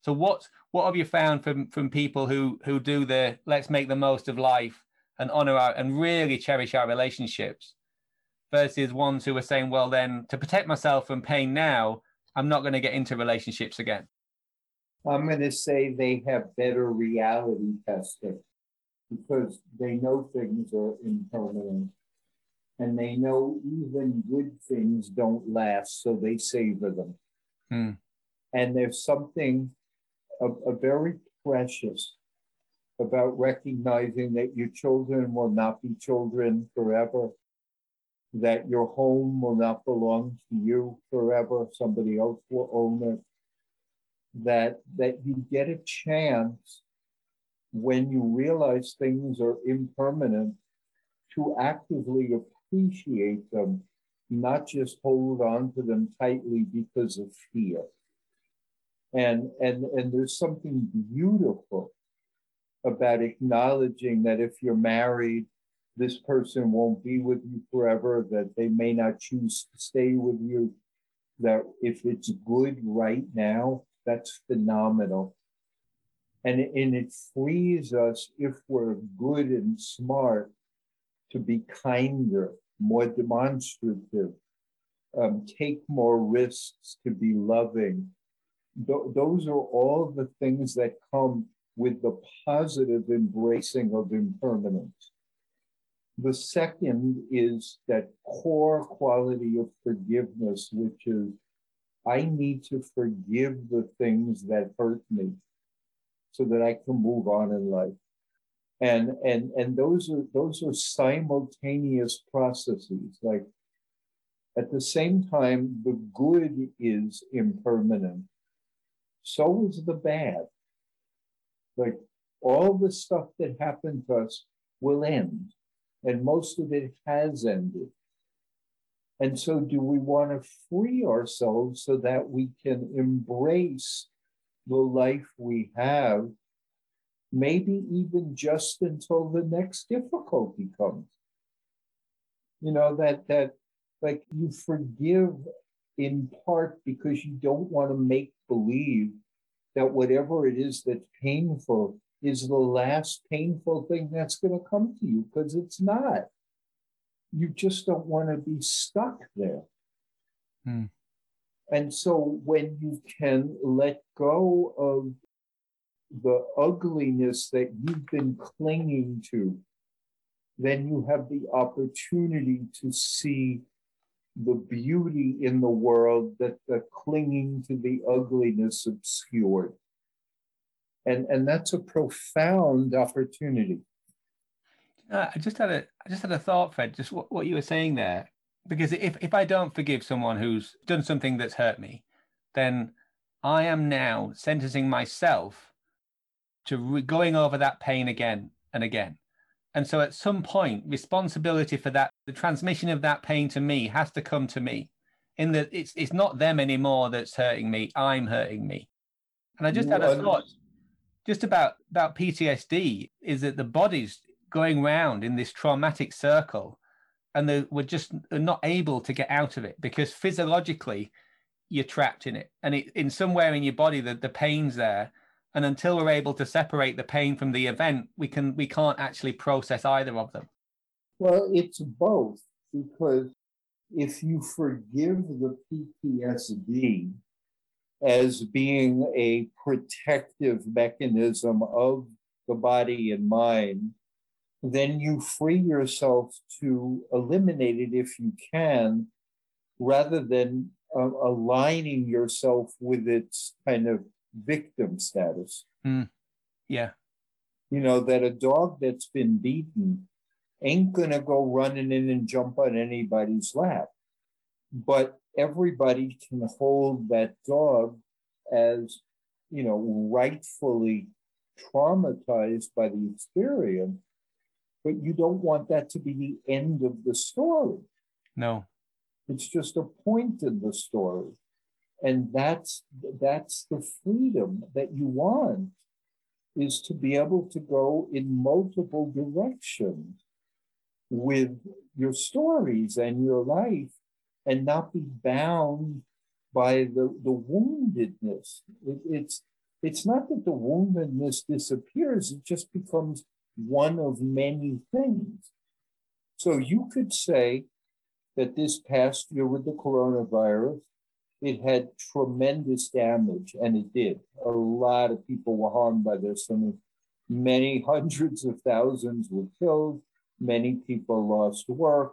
so what what have you found from from people who who do the let's make the most of life and honor our and really cherish our relationships versus ones who are saying, well, then to protect myself from pain now, I'm not going to get into relationships again? I'm going to say they have better reality testing because they know things are impermanent and they know even good things don't last, so they savor them. Hmm. And there's something a, a very precious about recognizing that your children will not be children forever, that your home will not belong to you forever, somebody else will own it, that, that you get a chance when you realize things are impermanent to actively appreciate them, not just hold on to them tightly because of fear. And, and, and there's something beautiful about acknowledging that if you're married, this person won't be with you forever, that they may not choose to stay with you, that if it's good right now, that's phenomenal. And, and it frees us, if we're good and smart, to be kinder, more demonstrative, um, take more risks, to be loving. Th- those are all the things that come with the positive embracing of impermanence. The second is that core quality of forgiveness, which is I need to forgive the things that hurt me so that I can move on in life. And and and those are those are simultaneous processes. Like at the same time, the good is impermanent. So is the bad. Like all the stuff that happened to us will end, and most of it has ended. And so, do we want to free ourselves so that we can embrace the life we have, maybe even just until the next difficulty comes? You know, that, that like you forgive in part because you don't want to make believe that whatever it is that's painful is the last painful thing that's going to come to you because it's not. You just don't want to be stuck there. Hmm. And so when you can let go of the ugliness that you've been clinging to, then you have the opportunity to see the beauty in the world that the clinging to the ugliness obscured. And, and that's a profound opportunity. Uh, I just had a I just had a thought, Fred. Just what, what you were saying there, because if if I don't forgive someone who's done something that's hurt me, then I am now sentencing myself to re- going over that pain again and again. And so at some point, responsibility for that, the transmission of that pain to me has to come to me. In that it's it's not them anymore that's hurting me, I'm hurting me. And I just had a thought just about about PTSD is that the body's going round in this traumatic circle and they we're just not able to get out of it because physiologically you're trapped in it. And it, in somewhere in your body the, the pain's there. And until we're able to separate the pain from the event we can we can't actually process either of them. Well it's both because if you forgive the ptsd as being a protective mechanism of the body and mind then you free yourself to eliminate it if you can rather than uh, aligning yourself with its kind of victim status. Mm. Yeah. You know, that a dog that's been beaten ain't going to go running in and jump on anybody's lap. But everybody can hold that dog as, you know, rightfully traumatized by the experience. But you don't want that to be the end of the story. No. It's just a point in the story and that's that's the freedom that you want is to be able to go in multiple directions with your stories and your life and not be bound by the, the woundedness it, it's it's not that the woundedness disappears it just becomes one of many things so you could say that this past year with the coronavirus it had tremendous damage, and it did. A lot of people were harmed by this, and many [LAUGHS] hundreds of thousands were killed. Many people lost work.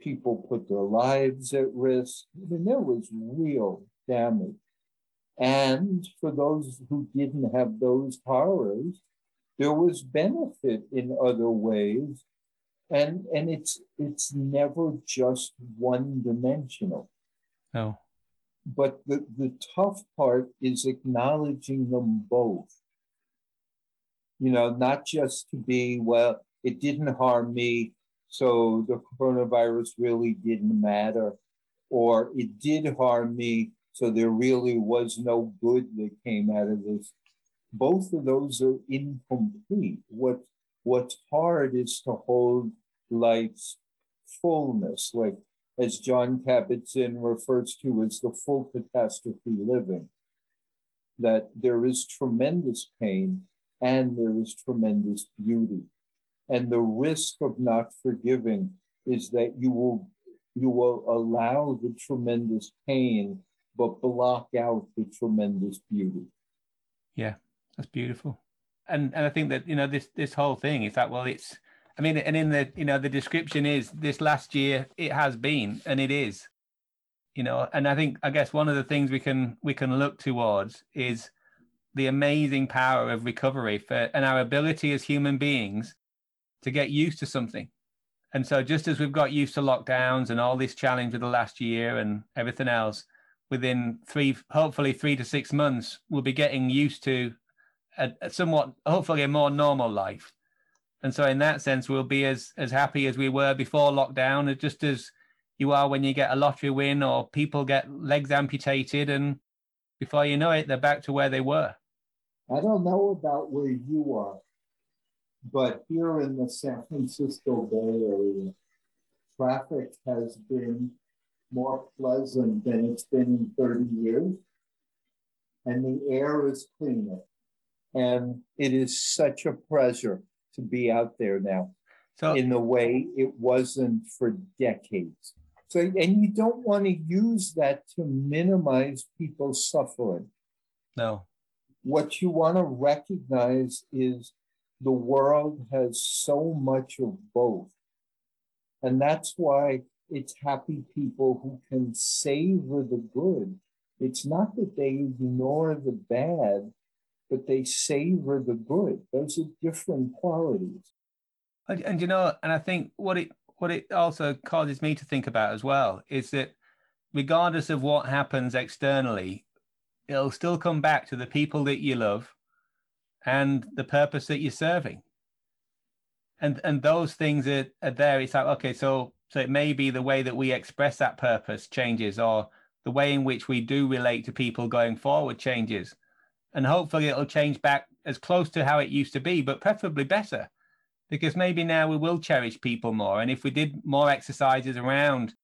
People put their lives at risk. I mean, there was real damage. And for those who didn't have those horrors, there was benefit in other ways. And and it's it's never just one dimensional. No. But the, the tough part is acknowledging them both. You know, not just to be, well, it didn't harm me, so the coronavirus really didn't matter, or it did harm me, so there really was no good that came out of this. Both of those are incomplete. What what's hard is to hold life's fullness, like as Jon Kabat-Zinn refers to as the full catastrophe living, that there is tremendous pain and there is tremendous beauty. And the risk of not forgiving is that you will you will allow the tremendous pain but block out the tremendous beauty. Yeah, that's beautiful. And and I think that you know this this whole thing is that well it's I mean, and in the you know the description is this last year it has been and it is, you know, and I think I guess one of the things we can we can look towards is the amazing power of recovery for and our ability as human beings to get used to something. And so just as we've got used to lockdowns and all this challenge of the last year and everything else, within three, hopefully three to six months, we'll be getting used to a, a somewhat, hopefully a more normal life and so in that sense, we'll be as as happy as we were before lockdown, just as you are when you get a lottery win or people get legs amputated, and before you know it, they're back to where they were. I don't know about where you are, but here in the San Francisco Bay Area, traffic has been more pleasant than it's been in 30 years, and the air is cleaner. And it is such a pleasure to be out there now so, in the way it wasn't for decades. So, and you don't want to use that to minimize people's suffering. No. What you want to recognize is the world has so much of both. And that's why it's happy people who can savor the good. It's not that they ignore the bad, but they savor the good. Those are different qualities. And, and you know, and I think what it what it also causes me to think about as well is that regardless of what happens externally, it'll still come back to the people that you love and the purpose that you're serving. And and those things are, are there. It's like, okay, so so it may be the way that we express that purpose changes or the way in which we do relate to people going forward changes and hopefully it'll change back as close to how it used to be, but preferably better. Because maybe now we will cherish people more. And if we did more exercises around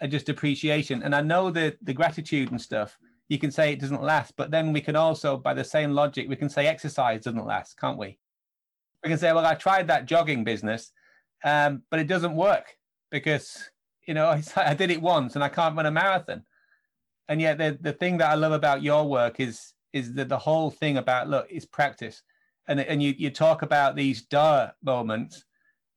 uh, just appreciation, and I know that the gratitude and stuff, you can say it doesn't last, but then we can also, by the same logic, we can say exercise doesn't last, can't we? We can say, well, I tried that jogging business, um, but it doesn't work because, you know, [LAUGHS] I did it once and I can't run a marathon. And yet the, the thing that I love about your work is is that the whole thing about look is practice. And and you you talk about these duh moments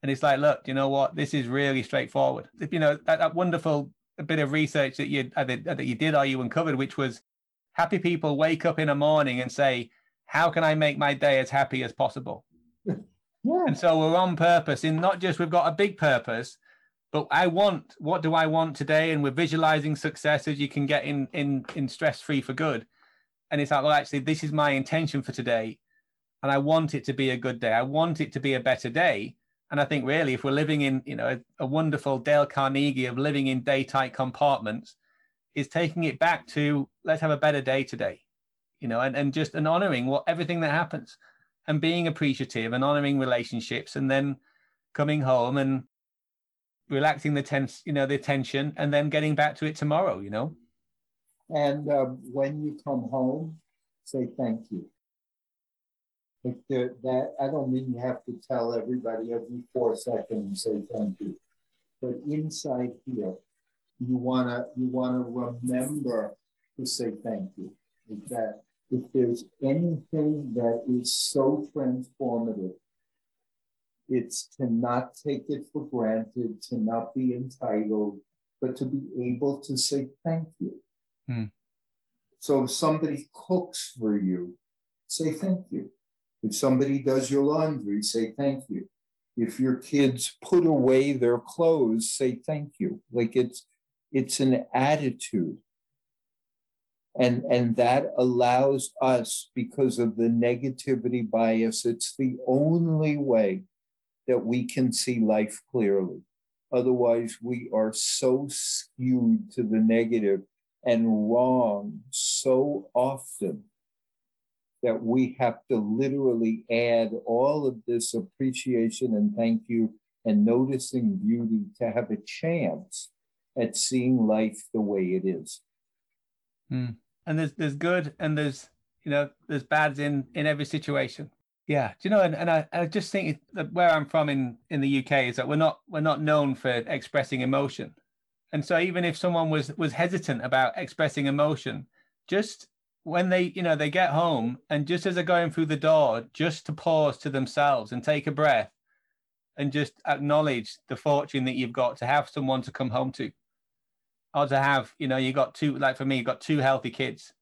and it's like look you know what? This is really straightforward. You know that, that wonderful bit of research that you uh, that you did or you uncovered which was happy people wake up in a morning and say how can i make my day as happy as possible? [LAUGHS] Yeah. and so we're on purpose in not just we've got a big purpose but i want what do i want today? And we're visualizing success as you can get in in in stress free for good and it's like, well, actually, this is my intention for today, and I want it to be a good day. I want it to be a better day. And I think really, if we're living in, you know, a, a wonderful Dale Carnegie of living in day tight compartments, is taking it back to let's have a better day today, you know, and, and just and honoring what everything that happens and being appreciative and honoring relationships and then coming home and relaxing the tense, you know, the tension and then getting back to it tomorrow, you know. And uh, when you come home, say thank you. If that I don't mean you have to tell everybody every four seconds and say thank you, but inside here, you wanna you wanna remember to say thank you. Is that if there's anything that is so transformative, it's to not take it for granted, to not be entitled, but to be able to say thank you. Hmm. So if somebody cooks for you, say thank you. If somebody does your laundry, say thank you. If your kids put away their clothes, say thank you. Like it's it's an attitude. And, and that allows us, because of the negativity bias, it's the only way that we can see life clearly. Otherwise, we are so skewed to the negative and wrong so often that we have to literally add all of this appreciation and thank you and noticing beauty to have a chance at seeing life the way it is. Mm. And there's there's good and there's you know there's bads in in every situation. Yeah, do you know? And, and I, I just think that where I'm from in in the UK is that we're not we're not known for expressing emotion, and so even if someone was was hesitant about expressing emotion, just when they you know they get home and just as they're going through the door, just to pause to themselves and take a breath, and just acknowledge the fortune that you've got to have someone to come home to, or to have you know you got two like for me you got two healthy kids.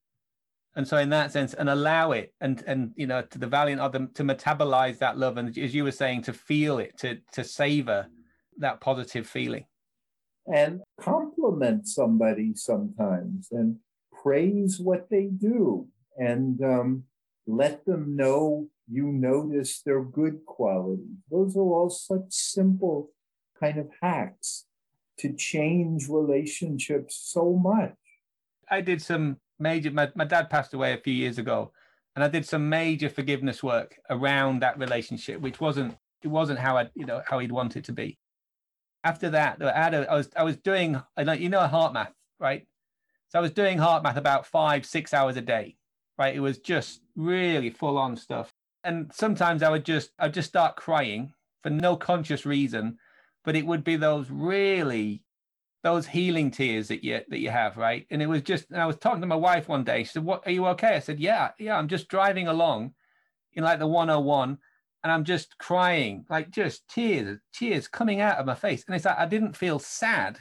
And so in that sense and allow it and and you know to the valiant of them to metabolize that love and as you were saying to feel it to to savor that positive feeling and compliment somebody sometimes and praise what they do and um, let them know you notice their good qualities those are all such simple kind of hacks to change relationships so much i did some major. My, my dad passed away a few years ago, and I did some major forgiveness work around that relationship, which wasn't it wasn't how I you know how he'd want it to be. After that, I, had a, I was I was doing you know HeartMath, right? So I was doing HeartMath about five six hours a day, right? It was just really full on stuff, and sometimes I would just I'd just start crying for no conscious reason, but it would be those really those healing tears that you that you have, right? And it was just, and I was talking to my wife one day. She said, "What are you okay?" I said, "Yeah, yeah. I'm just driving along in like the 101, and I'm just crying, like just tears, tears coming out of my face." And it's like I didn't feel sad.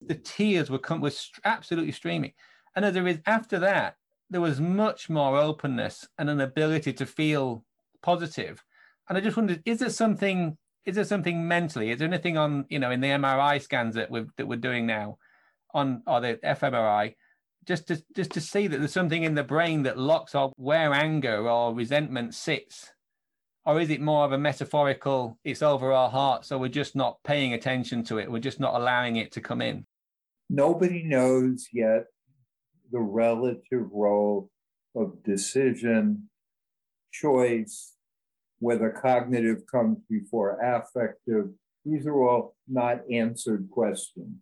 The tears were come was absolutely streaming. And as there is after that, there was much more openness and an ability to feel positive. And I just wondered, is there something is there something mentally? Is there anything on you know in the MRI scans that we're that we're doing now, on or the fMRI, just to just to see that there's something in the brain that locks up where anger or resentment sits, or is it more of a metaphorical? It's over our heart, so we're just not paying attention to it. We're just not allowing it to come in. Nobody knows yet the relative role of decision, choice, whether cognitive comes before affective. These are all not answered questions.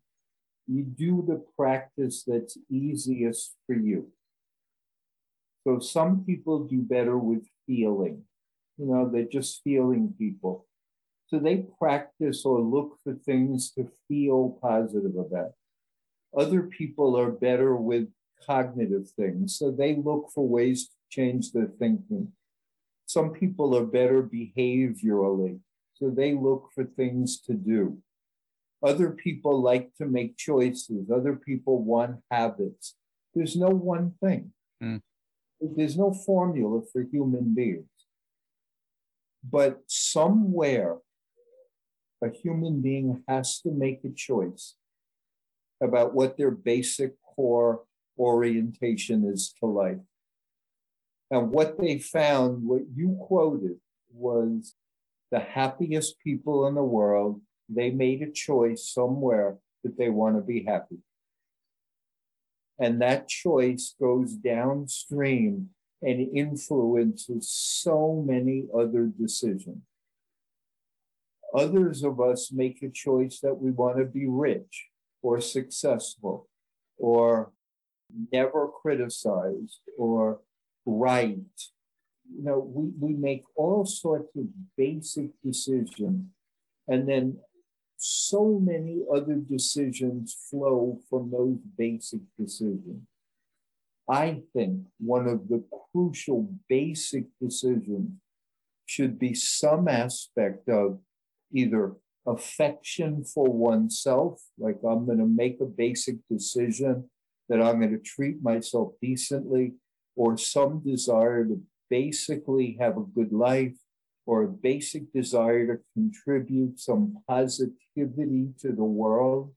You do the practice that's easiest for you. So some people do better with feeling. You know, they're just feeling people. So they practice or look for things to feel positive about. Other people are better with cognitive things. So they look for ways to change their thinking. Some people are better behaviorally, so they look for things to do. Other people like to make choices. Other people want habits. There's no one thing. Mm. There's no formula for human beings. But somewhere, a human being has to make a choice about what their basic core orientation is to life. And what they found, what you quoted, was the happiest people in the world. They made a choice somewhere that they want to be happy. And that choice goes downstream and influences so many other decisions. Others of us make a choice that we want to be rich or successful or never criticized or right. You know, we, we make all sorts of basic decisions, and then so many other decisions flow from those basic decisions. I think one of the crucial basic decisions should be some aspect of either affection for oneself, like I'm going to make a basic decision that I'm going to treat myself decently or some desire to basically have a good life or a basic desire to contribute some positivity to the world.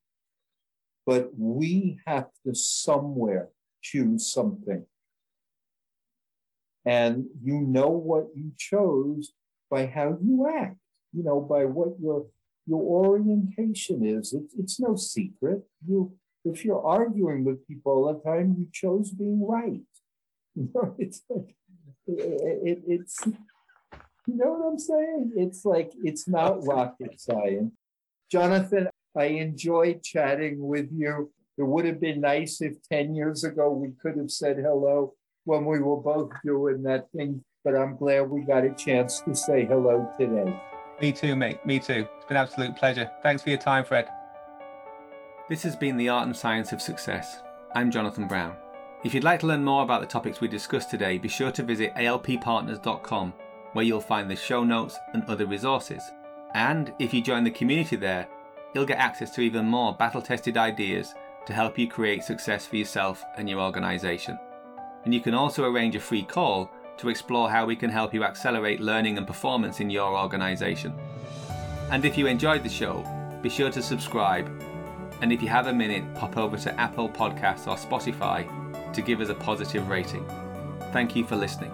But we have to somewhere choose something. And you know what you chose by how you act, you know, by what your your orientation is. It, it's no secret. You if you're arguing with people all the time, you chose being right. [LAUGHS] You know, it's like it, it, it's you know what I'm saying? It's like it's not rocket science. Jonathan, I enjoy chatting with you. It would have been nice if 10 years ago we could have said hello when we were both doing that thing, but I'm glad we got a chance to say hello today. Me too, mate. Me too. It's been an absolute pleasure. Thanks for your time, Fred. This has been The Art and Science of Success. I'm Jonathan Brown. If you'd like to learn more about the topics we discussed today, be sure to visit alppartners.com, where you'll find the show notes and other resources. And if you join the community there, you'll get access to even more battle tested ideas to help you create success for yourself and your organisation. And you can also arrange a free call to explore how we can help you accelerate learning and performance in your organisation. And if you enjoyed the show, be sure to subscribe. And if you have a minute, pop over to Apple Podcasts or Spotify to give us a positive rating. Thank you for listening.